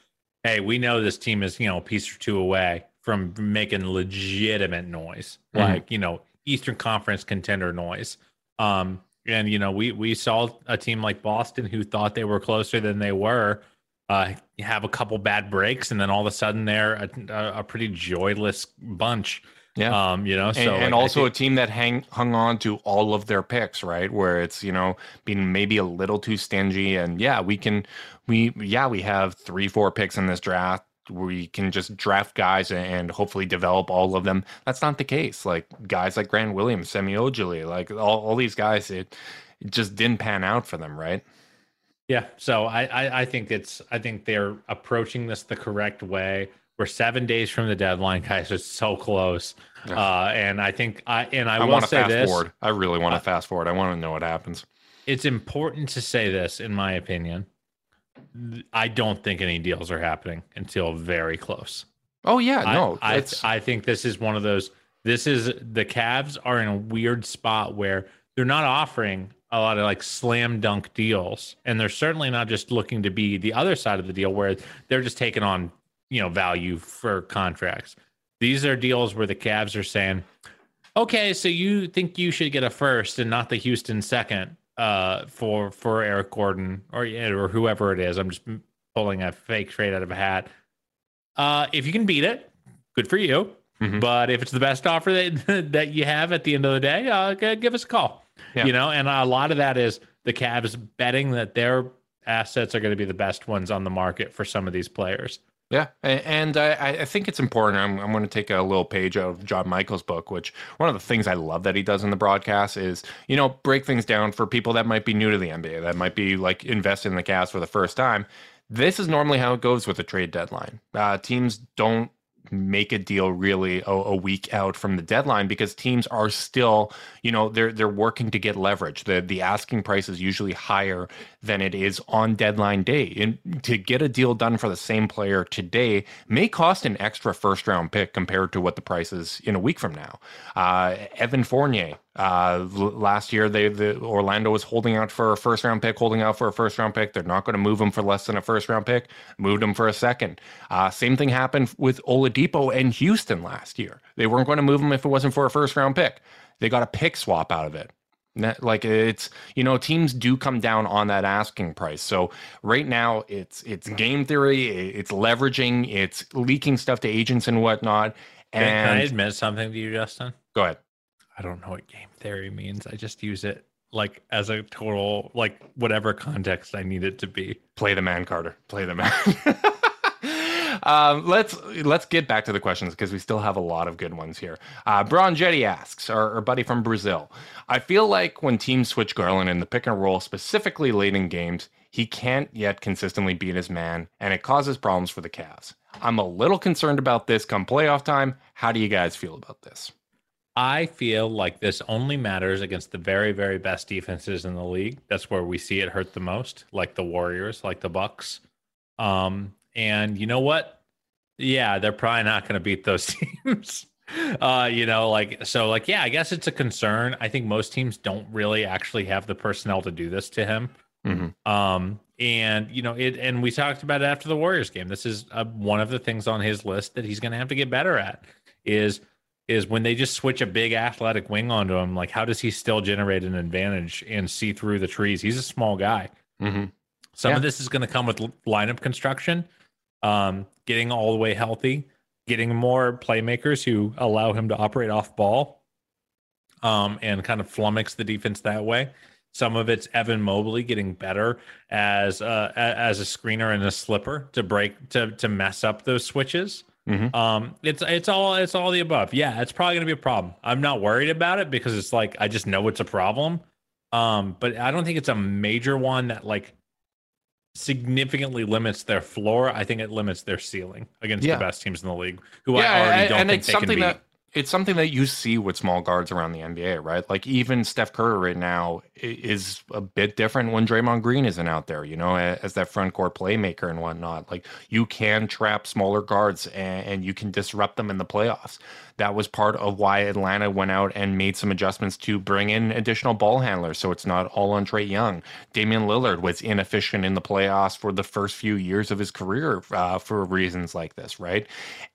hey, we know this team is you know a piece or two away from making legitimate noise, mm-hmm. like you know Eastern Conference contender noise. Um, and you know, we we saw a team like Boston who thought they were closer than they were, uh, have a couple bad breaks, and then all of a sudden they're a, a pretty joyless bunch. Yeah. Um, you know, so and, and like, also think, a team that hang hung on to all of their picks, right? Where it's, you know, being maybe a little too stingy. And yeah, we can we yeah, we have three, four picks in this draft we can just draft guys and hopefully develop all of them. That's not the case. Like guys like Grant Williams, Semi Ojeleye, like all, all these guys, it, it just didn't pan out for them, right? Yeah. So I, I, I think it's I think they're approaching this the correct way. We're seven days from the deadline, guys. It's so close. Uh, and I think I and I, I will want to say fast this. forward. I really want to Uh, fast forward. I want to know what happens. It's important to say this, in my opinion. I don't think any deals are happening until very close. Oh yeah, no, I, I, I think this is one of those. This is the Cavs are in a weird spot where they're not offering a lot of like slam dunk deals, and they're certainly not just looking to be the other side of the deal where they're just taking on you know value for contracts. These are deals where the Cavs are saying, okay, so you think you should get a first and not the Houston second uh, for for Eric Gordon or or whoever it is. I'm just pulling a fake trade out of a hat. Uh, if you can beat it, good for you. Mhm. But if it's the best offer that that you have at the end of the day, uh, give us a call. Yeah. You know, and a lot of that is the Cavs betting that their assets are going to be the best ones on the market for some of these players. Yeah, and I, I think it's important. I'm, I'm going to take a little page out of John Michael's book, which one of the things I love that he does in the broadcast is, you know, break things down for people that might be new to the NBA, that might be like invested in the Cavs for the first time. This is normally how it goes with a trade deadline. Uh, teams don't make a deal really a, a week out from the deadline because teams are still, you know, they're they're working to get leverage. The the asking price is usually higher than it is on deadline day. And to get a deal done for the same player today may cost an extra first round pick compared to what the price is in a week from now. Uh, Evan Fournier, uh, l- last year they the Orlando was holding out for a first round pick, holding out for a first round pick. They're not going to move him for less than a first round pick. Moved him for a second. Uh, same thing happened with Oladipo and Houston last year. They weren't going to move him if it wasn't for a first round pick. They got a pick swap out of it. That- Like it's you know teams do come down on that asking price. So right now it's it's game theory, it's leveraging, it's leaking stuff to agents and whatnot. Can, can I admit something to you, Justin? go ahead. I don't know what game theory means. I just use it like as a total, like whatever context I need it to be. Play the man, Carter. Play the man. um, let's let's get back to the questions because we still have a lot of good ones here. Uh, Jetty asks, our, our buddy from Brazil, I feel like when teams switch Garland in the pick and roll, specifically late in games, he can't yet consistently beat his man, and it causes problems for the Cavs. I'm a little concerned about this come playoff time. How do you guys feel about this? I feel like this only matters against the very, very best defenses in the league. That's where we see it hurt the most, like the Warriors, like the Bucks. Um, and you know what? Yeah, they're probably not going to beat those teams. uh, you know, like so, like yeah, I guess it's a concern. I think most teams don't really actually have the personnel to do this to him. Mhm. Um, and you know it, and we talked about it after the Warriors game. This is uh, one of the things on his list that he's going to have to get better at. Is is when they just switch a big athletic wing onto him. Like, how does he still generate an advantage and see through the trees? He's a small guy. Mm-hmm. Some Yeah. of this is going to come with lineup construction, um, getting all the way healthy, getting more playmakers who allow him to operate off ball, um, and kind of flummox the defense that way. Some of it's Evan Mobley getting better as uh, a- as a screener and a slipper to break to to mess up those switches. Mhm. Um, it's it's all it's all the above. Yeah, it's probably gonna be a problem. I'm not worried about it because it's like I just know it's a problem. Um, but I don't think it's a major one that like significantly limits their floor. I think it limits their ceiling against Yeah. the best teams in the league, who I already don't and think it's they can something beat. that it's something that you see with small guards around the NBA, right? Like even Steph Curry right now is a bit different when Draymond Green isn't out there, you know, as that front court playmaker and whatnot. Like you can trap smaller guards and, and you can disrupt them in the playoffs. That was part of why Atlanta went out and made some adjustments to bring in additional ball handlers, so it's not all on Trae Young. Damian Lillard was inefficient in the playoffs for the first few years of his career uh, for reasons like this, right?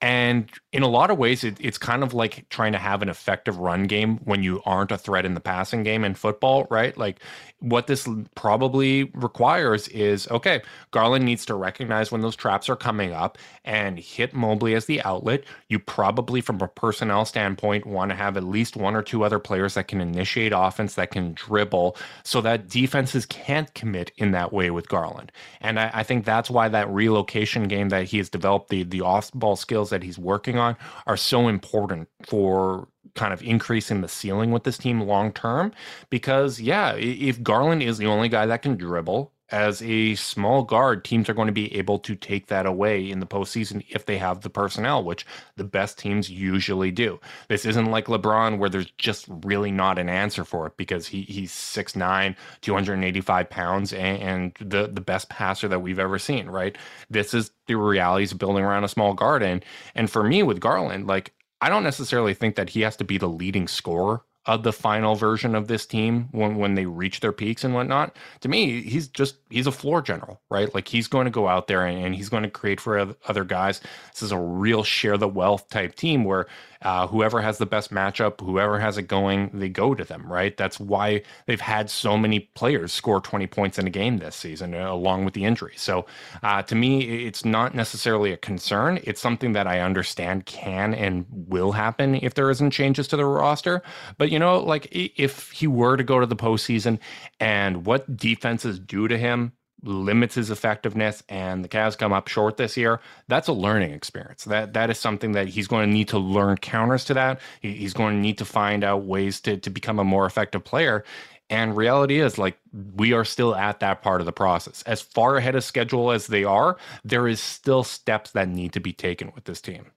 And in a lot of ways, it, it's kind of like trying to have an effective run game when you aren't a threat in the passing game in football, right? Like what this probably requires is okay, Garland needs to recognize when those traps are coming up and hit Mobley as the outlet. You probably, from a personnel standpoint, want to have at least one or two other players that can initiate offense, that can dribble, so that defenses can't commit in that way with Garland. And I, I think that's why that relocation game that he has developed, the the off ball skills that he's working on, are so important for kind of increasing the ceiling with this team long term. Because, yeah, if Garland is the only guy that can dribble, as a small guard, teams are going to be able to take that away in the postseason if they have the personnel, which the best teams usually do. This isn't like LeBron where there's just really not an answer for it because he he's 6'9, 285 pounds, and, and the, the best passer that we've ever seen, right? This is the realities of building around a small guard. And, and for me with Garland, like I don't necessarily think that he has to be the leading scorer of the final version of this team when when they reach their peaks and whatnot. To me, he's just he's a floor general, right? Like he's going to go out there and, and he's going to create for other guys. This is a real share the wealth type team where uh, whoever has the best matchup, whoever has it going, they go to them, right? That's why they've had so many players score 20 points in a game this season, uh, along with the injury. So uh, to me, it's not necessarily a concern. It's something that I understand can and will happen if there isn't changes to the roster. But, you know, like if he were to go to the postseason and what defenses do to him, limits his effectiveness and the Cavs come up short this year, that's a learning experience. That that is something that he's going to need to learn counters to that. He's going to need to find out ways to to become a more effective player. And reality is like we are still at that part of the process. As far ahead of schedule as they are, there is still steps that need to be taken with this team.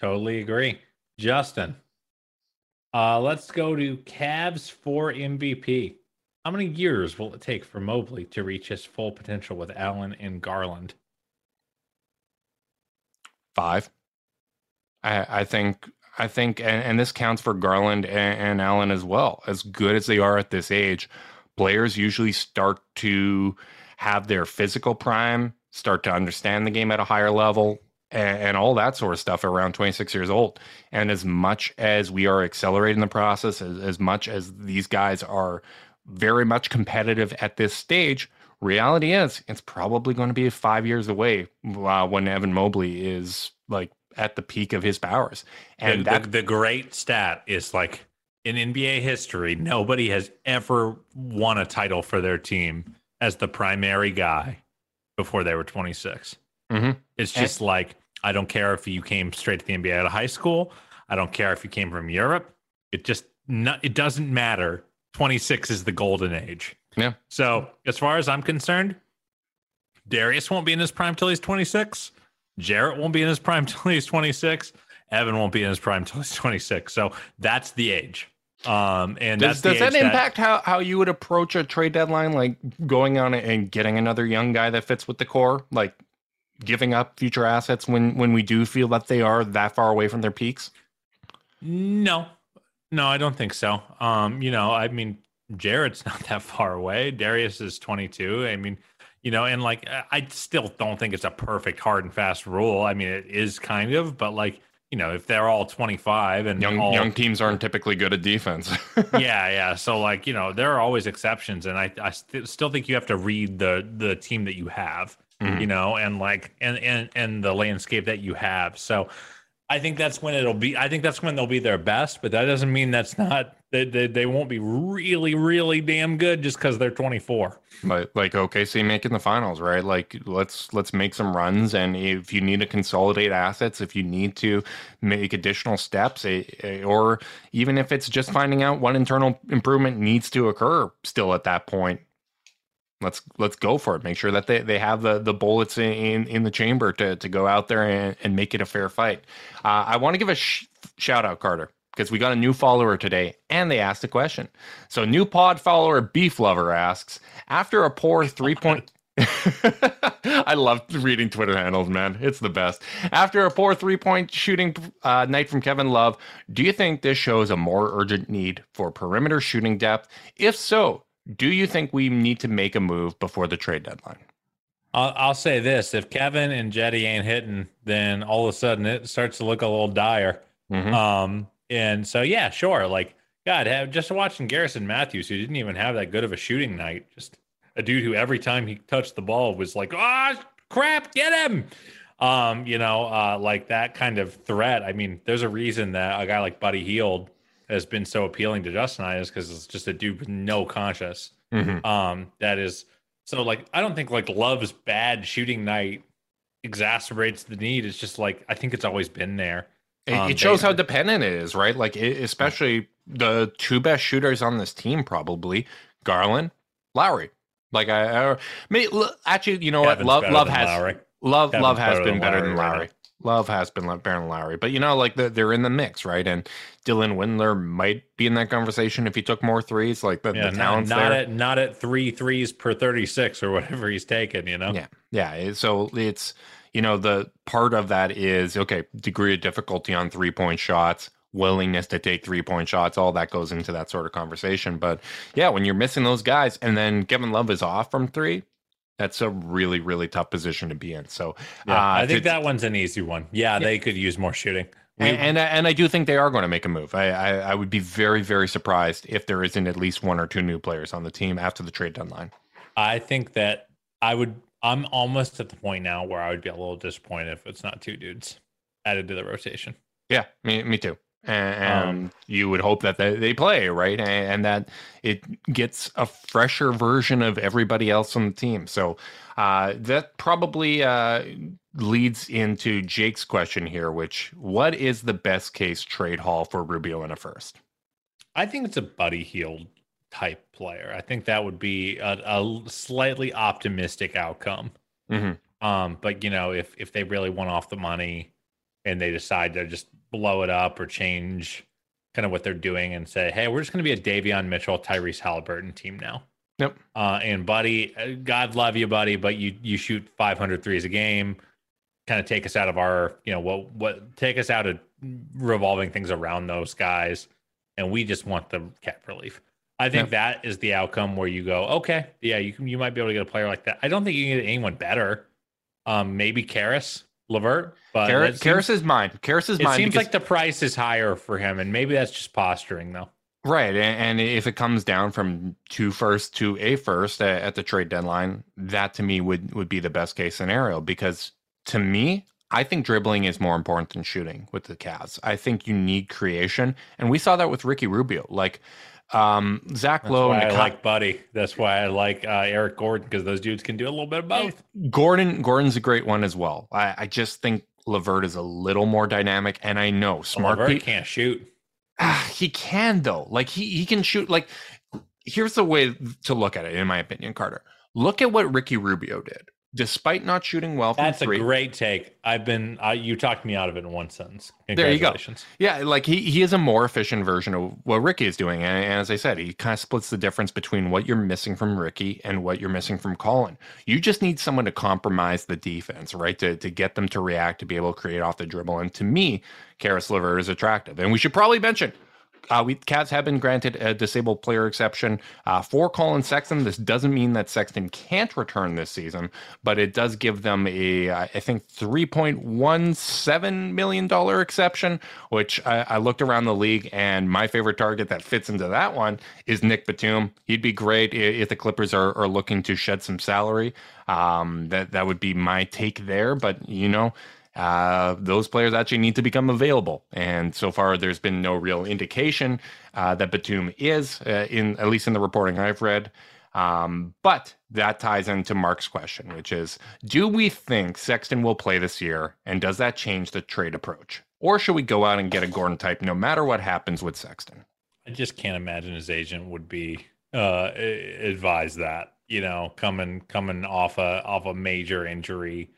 Totally agree. Justin. Uh let's go to Cavs for MVP. How many years will it take for Mobley to reach his full potential with Allen and Garland? Five. I, I think I think, and, and, this counts for Garland and, and Allen as well. As good as they are at this age, players usually start to have their physical prime, start to understand the game at a higher level, and, and, all that sort of stuff around 26 years old. And as much as we are accelerating the process, as, as much as these guys are very much competitive at this stage. Reality is, it's probably going to be five years away uh, when Evan Mobley is like at the peak of his powers. And the, that, the, the great stat is like in NBA history, nobody has ever won a title for their team as the primary guy before they were 26. Mm-hmm. It's just and, like, I don't care if you came straight to the NBA out of high school. I don't care if you came from Europe. It just, not, it doesn't matter 26 is the golden age. Yeah. So as far as I'm concerned, Darius won't be in his prime till he's 26. Jarrett won't be in his prime till he's 26. Evan won't be in his prime till he's 26. So that's the age. Um, and does, does that impact that, how, how you would approach a trade deadline? Like going on and getting another young guy that fits with the core, like giving up future assets when, when we do feel that they are that far away from their peaks? No, no, I don't think so. Um, you know, I mean, Jarrett's not that far away. Darius is 22. I mean, you know, and like, I still don't think it's a perfect hard and fast rule. I mean, it is kind of, but like, you know, if they're all 25 and young all, young teams aren't typically good at defense. yeah, yeah. So like, you know, there are always exceptions, and I I st- still think you have to read the the team that you have, mm-hmm. you know, and like and and and the landscape that you have. So I think that's when it'll be. I think that's when they'll be their best, but that doesn't mean that's not they they, they won't be really really damn good just because they're 24. Like like OKC making the finals, right? Like let's let's make some runs, and if you need to consolidate assets, if you need to make additional steps, a, a, or even if it's just finding out what internal improvement needs to occur, still at that point, let's let's go for it. Make sure that they, they have the, the bullets in, in the chamber to, to go out there and, and make it a fair fight. Uh, I want to give a sh- shout out, Carter, because we got a new follower today and they asked a question. So, new pod follower Beef Lover asks After a poor three point. I love reading Twitter handles, man. It's the best. After a poor three point shooting uh, night from Kevin Love, do you think this shows a more urgent need for perimeter shooting depth? If so, do you think we need to make a move before the trade deadline? I'll, I'll say this: if Kevin and Jetty ain't hitting, then all of a sudden it starts to look a little dire. Mhm. Um, and so yeah, sure. Like, God, have, just watching Garrison Matthews, who didn't even have that good of a shooting night, just a dude who every time he touched the ball was like, ah, crap, get him. Um, you know, uh, like that kind of threat. I mean, there's a reason that a guy like Buddy Hield has been so appealing to Justin and I is because it's just a dude with no conscience. Mhm. Um, that is so like I don't think like Love's bad shooting night exacerbates the need. It's just like I think it's always been there. It, Um, it shows they- how dependent it is, right? Like, it, especially the two best shooters on this team, probably Garland, Lauri. Like, I, I may, l- actually, you know what? Love, love has Lauri. love, Kevin's love has better been better Lauri than Lauri. Love has been le- better than Lauri, but you know, like they're, they're in the mix, right? And Dylan Windler might be in that conversation if he took more threes. Like the, Yeah, the talent's not there. at not at three threes per thirty six or whatever he's taking. You know. Yeah, yeah. So it's you know the part of that is okay degree of difficulty on three point shots, willingness to take three point shots. All that goes into that sort of conversation. But yeah, when you're missing those guys, and then Kevin Love is off from three, that's a really really tough position to be in. So Yeah, uh, I think that one's an easy one. Yeah, they could use more shooting. We- and, and and I do think they are going to make a move. I, I I would be very very surprised if there isn't at least one or two new players on the team after the trade deadline. I think that I would. I'm almost at the point now where I would be a little disappointed if it's not two dudes added to the rotation. Yeah, me, me too. And, Um, you would hope that they, play right, and, that it gets a fresher version of everybody else on the team. So uh, that probably uh, leads into Jake's question here, which what is the best case trade haul for Rubio in a first? I think it's a Buddy Hield type player. I think that would be a, a slightly optimistic outcome. Mhm. Um, but you know, if if they really want off the money and they decide to just blow it up or change kind of what they're doing and say, hey, we're just going to be a Davion Mitchell, Tyrese Halliburton team now. Yep. Uh, and Buddy, uh, God love you, Buddy, but you you shoot 500 threes a game. Kind of take us out of our, you know, what what take us out of revolving things around those guys, and we just want the cap relief. I think Yep. that is the outcome where you go, okay, yeah, you can, you might be able to get a player like that. I don't think you can get anyone better. Um, maybe Caris, Levert, but Caris, it seems, Caris is mine. Caris is it mine. seems because- like the price is higher for him, and maybe that's just posturing, though. Right, and, and if it comes down from two first to a first at, at the trade deadline, that to me would would be the best case scenario because to me, I think dribbling is more important than shooting with the Cavs. I think you need creation, and we saw that with Ricky Rubio. Like um, Zach That's Lowe, why I like Buddy. That's why I like uh, Eric Gordon because those dudes can do a little bit of both. Gordon. Gordon's a great one as well. I, I just think LeVert is a little more dynamic, and I know smart Levert pe- can't shoot. Ah, he can though. Like he he can shoot. Like here's the way to look at it, in my opinion, Carter. Look at what Ricky Rubio did. Despite not shooting well from That's three, a great take. I've been uh, you talked me out of it in one sentence. There you go. Yeah, like he he is a more efficient version of what Ricky is doing. And, and as I said, he kind of splits the difference between what you're missing from Ricky and what you're missing from Collin. You just need someone to compromise the defense, right? To to get them to react, to be able to create off the dribble. And to me, Caris LeVert is attractive. And we should probably mention uh, we Cavs have been granted a disabled player exception uh, for Collin Sexton. This doesn't mean that Sexton can't return this season, but it does give them a uh, I think three point one seven million dollar exception. Which I, I looked around the league, and my favorite target that fits into that one is Nick Batum. He'd be great if the Clippers are, are looking to shed some salary. Um, that that would be my take there. But you know uh, those players actually need to become available. And so far, there's been no real indication uh, that Batum is, uh, in at least in the reporting I've read. Um, but that ties into Mark's question, which is Do we think Sexton will play this year? And does that change the trade approach? Or should we go out and get a Gordon type no matter what happens with Sexton? I just can't imagine his agent would be uh advise that, you know, coming coming off a off a major injury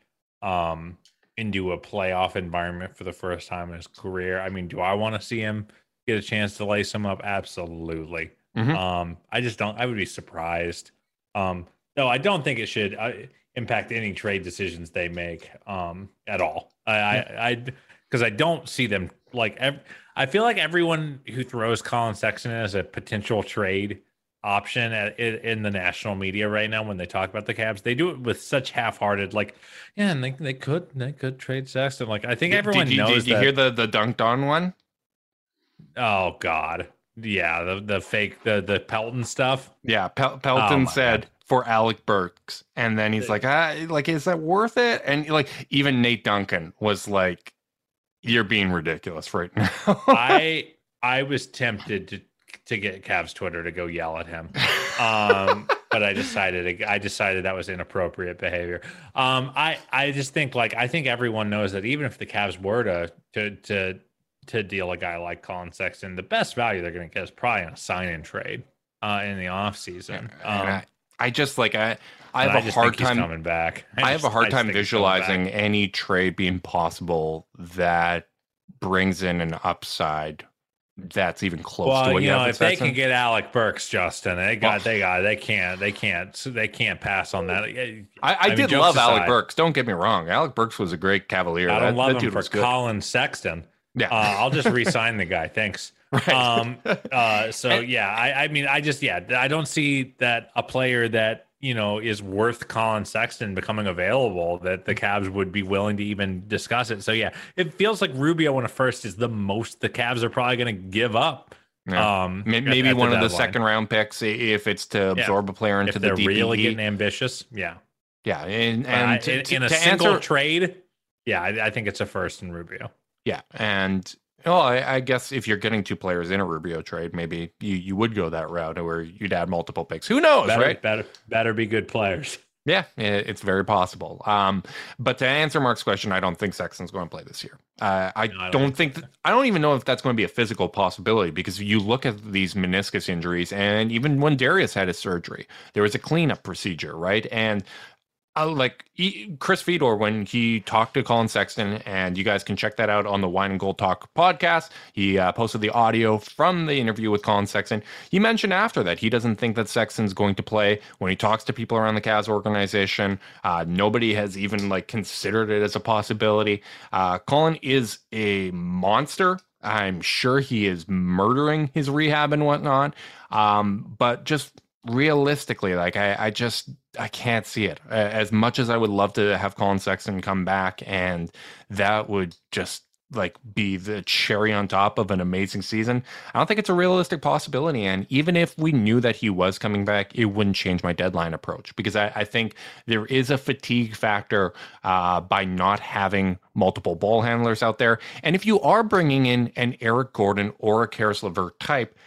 um into a playoff environment for the first time in his career. I mean, do I want to see him get a chance to lace him up? Absolutely. Mhm. Um I just don't I would be surprised. Um no, I don't think it should uh, impact any trade decisions they make um at all. I I I because I don't see them like ev- I feel like everyone who throws Collin Sexton as a potential trade option at, in, in the national media right now when they talk about the Cavs, they do it with such half-hearted, like, yeah, and they, they could they could trade Sexton. Like I think Did- everyone did you, knows Did you that. hear the, the dunked on one? oh god, yeah, the the fake the the Pelton stuff. Yeah, Pel- Pelton Oh, said for Alec Burks, and then he's like, ah, like, is that worth it? And like, even Nate Duncan was like, "You're being ridiculous right now." I I was tempted to to get Cavs Twitter to go yell at him. Um, but I decided I decided that was inappropriate behavior. Um, I I just think like I think everyone knows that even if the Cavs were to to to to deal a guy like Collin Sexton, the best value they're going to get is probably a sign in trade uh, in the off season. Um, I, I just like I, I have a hard time. coming back. I, have just- a hard time think he's coming back. visualizing any trade being possible that brings in an upside that's even close to Well, what you know, if they can get Alec Burks, Justin, they got, Well- they got, they can't, they can't, they can't pass on that. I, I, I did jokes love Alec Burks. Don't get me wrong. Alec Burks was a great Cavalier. I don't love that him for. Collin Sexton. Yeah, Uh, I'll just re-sign the guy. Thanks. right. Um, uh, so yeah, I, I mean, I just yeah, I don't see that a player that you know is worth Collin Sexton becoming available that the Cavs would be willing to even discuss it. So yeah, it feels like Rubio in a first is the most the Cavs are probably going to give up. Yeah. Um, at- maybe at one of the deadline. second round picks if it's to absorb a player into if the they're DPE. really getting ambitious. Yeah, yeah, and, and to, in, to- in a single answer, trade, yeah, I, I think it's a first in Rubio. yeah, and well, I, I guess if you're getting two players in a Rubio trade, maybe you, you would go that route where you'd add multiple picks. Who knows, Better, right? better, better be good players. Yeah, it's very possible. Um, but to answer Mark's question, I don't think Sexton's going to play this year. Uh, I, No, I don't don't think that, I don't even know if that's going to be a physical possibility because you look at these meniscus injuries, and even when Darius had his surgery, there was a cleanup procedure, right? And uh, like he, Chris Fedor, when he talked to Collin Sexton, and you guys can check that out on the Wine and Gold Talk podcast. He uh, posted the audio from the interview with Collin Sexton. He mentioned after that he doesn't think that Sexton's going to play. When he talks to people around the Cavs organization, uh, nobody has even like considered it as a possibility. Uh, Collin is a monster. I'm sure he is murdering his rehab and whatnot. Um, but just realistically, like I, I just I can't see it. As much as I would love to have Collin Sexton come back, and that would just like be the cherry on top of an amazing season. I don't think it's a realistic possibility. And even if we knew that he was coming back, it wouldn't change my deadline approach because I, I think there is a fatigue factor uh, by not having multiple ball handlers out there. And if you are bringing in an Eric Gordon or a Caris LeVert type,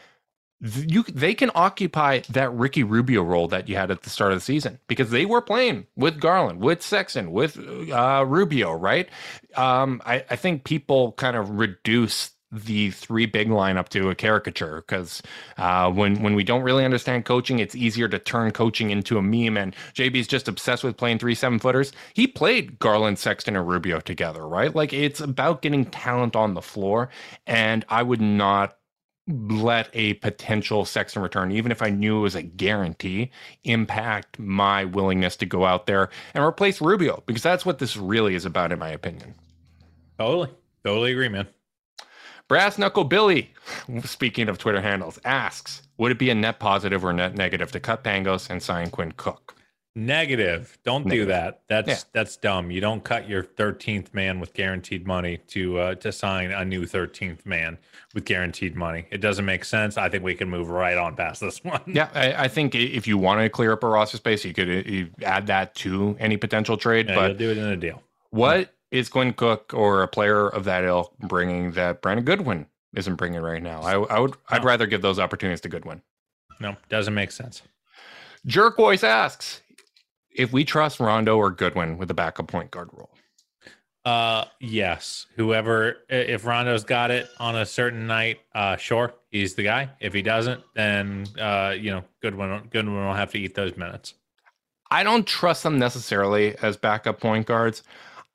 you they can occupy that Ricky Rubio role that you had at the start of the season because they were playing with Garland, with Sexton, with uh, Rubio, right? Um, I, I think people kind of reduce the three big lineup to a caricature because uh, when when we don't really understand coaching, it's easier to turn coaching into a meme. And JB's just obsessed with playing three seven footers. He played Garland, Sexton, and Rubio together, right? Like it's about getting talent on the floor, and I would not let a potential Sexton return, even if I knew it was a guarantee, impact my willingness to go out there and replace Rubio because that's what this really is about, in my opinion. Totally, totally agree, man. Brass Knuckle Billy, speaking of Twitter handles, asks Would it be a net positive or net negative to cut Pangos and sign Quinn Cook? Negative. Don't do that. That's Yeah. that's dumb. You don't cut your 13th man with guaranteed money to uh, to sign a new 13th man with guaranteed money. It doesn't make sense. I think we can move right on past this one. Yeah, I, I think if you want to clear up a roster space, you could uh, you add that to any potential trade. Yeah, but do it in a deal. What is Quinn Cook or a player of that ilk bringing that Brandon Goodwin isn't bringing right now? I, I would I'd rather give those opportunities to Goodwin. No, doesn't make sense. Jerk Voice asks if we trust Rondo or Goodwin with the backup point guard role. Uh, yes. Whoever, if Rondo's got it on a certain night, uh, sure, he's the guy. If he doesn't, then uh, you know, Goodwin, Goodwin will have to eat those minutes. I don't trust them necessarily as backup point guards.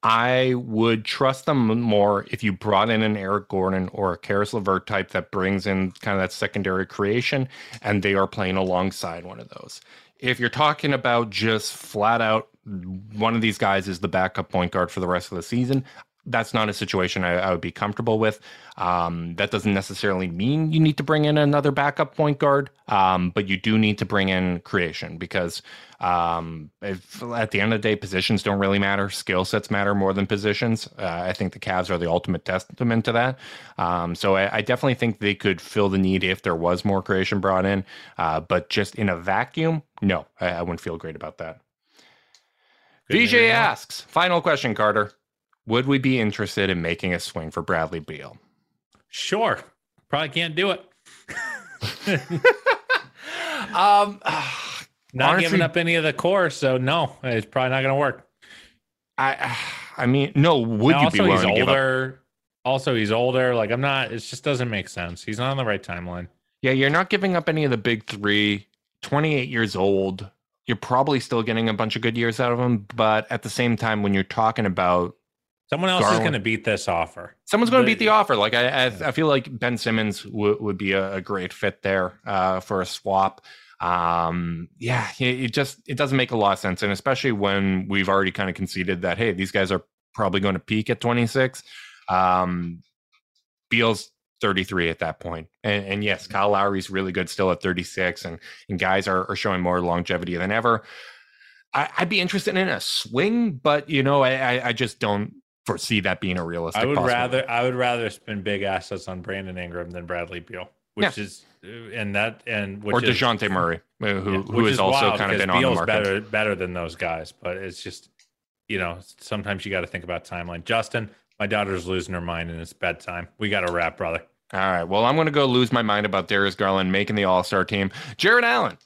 I would trust them more if you brought in an Eric Gordon or a Caris LeVert type that brings in kind of that secondary creation and they are playing alongside one of those. If you're talking about just flat out one of these guys is the backup point guard for the rest of the season, that's not a situation I, I would be comfortable with. Um, that doesn't necessarily mean you need to bring in another backup point guard, um, but you do need to bring in creation because um, if, at the end of the day, positions don't really matter. Skill sets matter more than positions. Uh, I think the Cavs are the ultimate testament to that. Um, so I, I, definitely think they could fill the need if there was more creation brought in. Uh, but just in a vacuum, no, I, I wouldn't feel great about that. Good VJ asks, final question, Carter. Would we be interested in making a swing for Bradley Beal? Sure. Probably can't do it. um, not honestly, giving up any of the core, so no, it's probably not going to work. I, I mean, no. Would and you be willing he's older? Also, he's older. Like I'm not. It just doesn't make sense. He's not on the right timeline. Yeah, you're not giving up any of the big three. 28 years old. You're probably still getting a bunch of good years out of him, but at the same time, when you're talking about Someone else Garland. is going to beat this offer. Someone's going to beat the offer. Like I, I, I feel like Ben Simmons w- would be a, a, great fit there uh, for a swap. Um, yeah, it, it, just it doesn't make a lot of sense, and especially when we've already kind of conceded that hey, these guys are probably going to peak at 26. Um, Beal's 33 at that point. And, and, yes, Kyle Lowry's really good still at 36, and and guys are, are showing more longevity than ever. I, would be interested in a swing, but you know, I, I, I just don't foresee that being a realistic. I would rather I would rather spend big assets on Brandon Ingram than Bradley Beal, which yeah. is and that and which or Dejounte is, Murray, uh, who yeah, who has also kind of been on the market. better better than those guys, but it's just you know sometimes you got to think about timeline. Justin, my daughter's losing her mind and it's bedtime. We got to wrap, brother. All right. Well, I'm going to go lose my mind about Darius Garland making the All Star team. Jarrett Allen,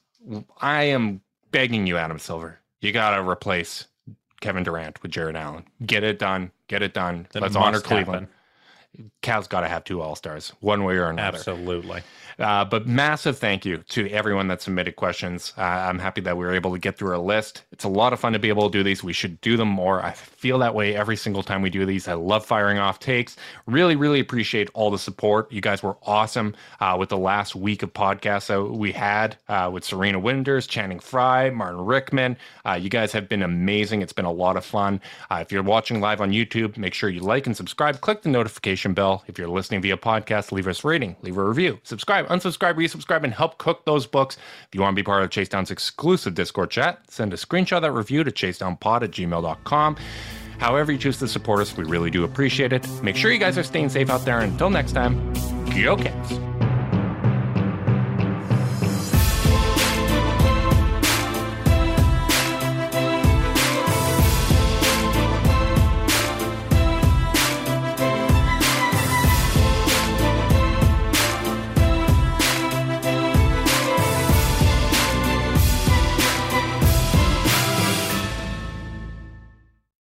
I am begging you, Adam Silver, you got to replace Kevin Durant with Jarrett Allen. Get it done. Get it done. Let's honor Cleveland. Happen. Cal's got to have two All Stars, one way or another. Absolutely. Uh, but massive thank you to everyone that submitted questions. Uh, I'm happy that we were able to get through a list. It's a lot of fun to be able to do these. We should do them more. I feel that way every single time we do these. I love firing off takes. Really, really appreciate all the support. You guys were awesome uh, with the last week of podcasts that we had uh, with Serena Winters, Channing Frye, Martin Rickman. Uh, you guys have been amazing. It's been a lot of fun. Uh, if you're watching live on YouTube, make sure you like and subscribe. Click the notification bell. If you're listening via podcast, leave us a rating, leave a review, subscribe subscribe, unsubscribe, resubscribe, and help cook those books. If you want to be part of Chase Down's exclusive Discord chat, send a screenshot of that review to chasedownpod at gmail.com. However, you choose to support us, we really do appreciate it. Make sure you guys are staying safe out there. Until next time, go Cavs.